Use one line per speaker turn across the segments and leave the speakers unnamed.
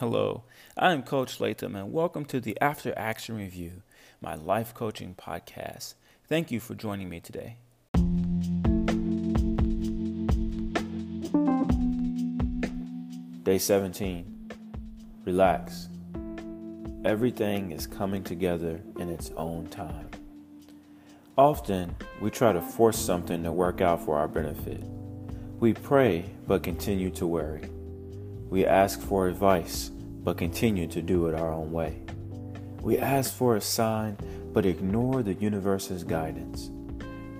Hello, I'm Coach Latham, and welcome to the After Action Review, my life coaching podcast. Thank you for joining me today. Day 17. Relax. Everything is coming together in its own time. Often, we try to force something to work out for our benefit. We pray but continue to worry. We ask for advice, but continue to do it our own way. We ask for a sign, but ignore the universe's guidance.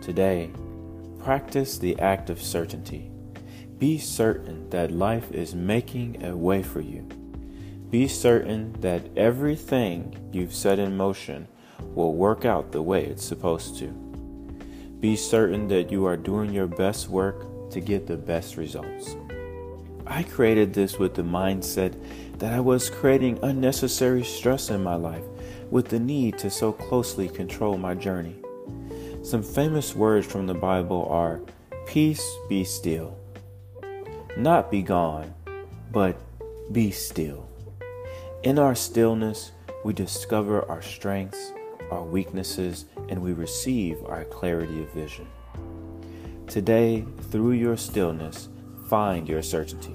Today, practice the act of certainty. Be certain that life is making a way for you. Be certain that everything you've set in motion will work out the way it's supposed to. Be certain that you are doing your best work to get the best results. I created this with the mindset that I was creating unnecessary stress in my life with the need to so closely control my journey. Some famous words from the Bible are Peace be still. Not be gone, but be still. In our stillness, we discover our strengths, our weaknesses, and we receive our clarity of vision. Today, through your stillness, find your certainty.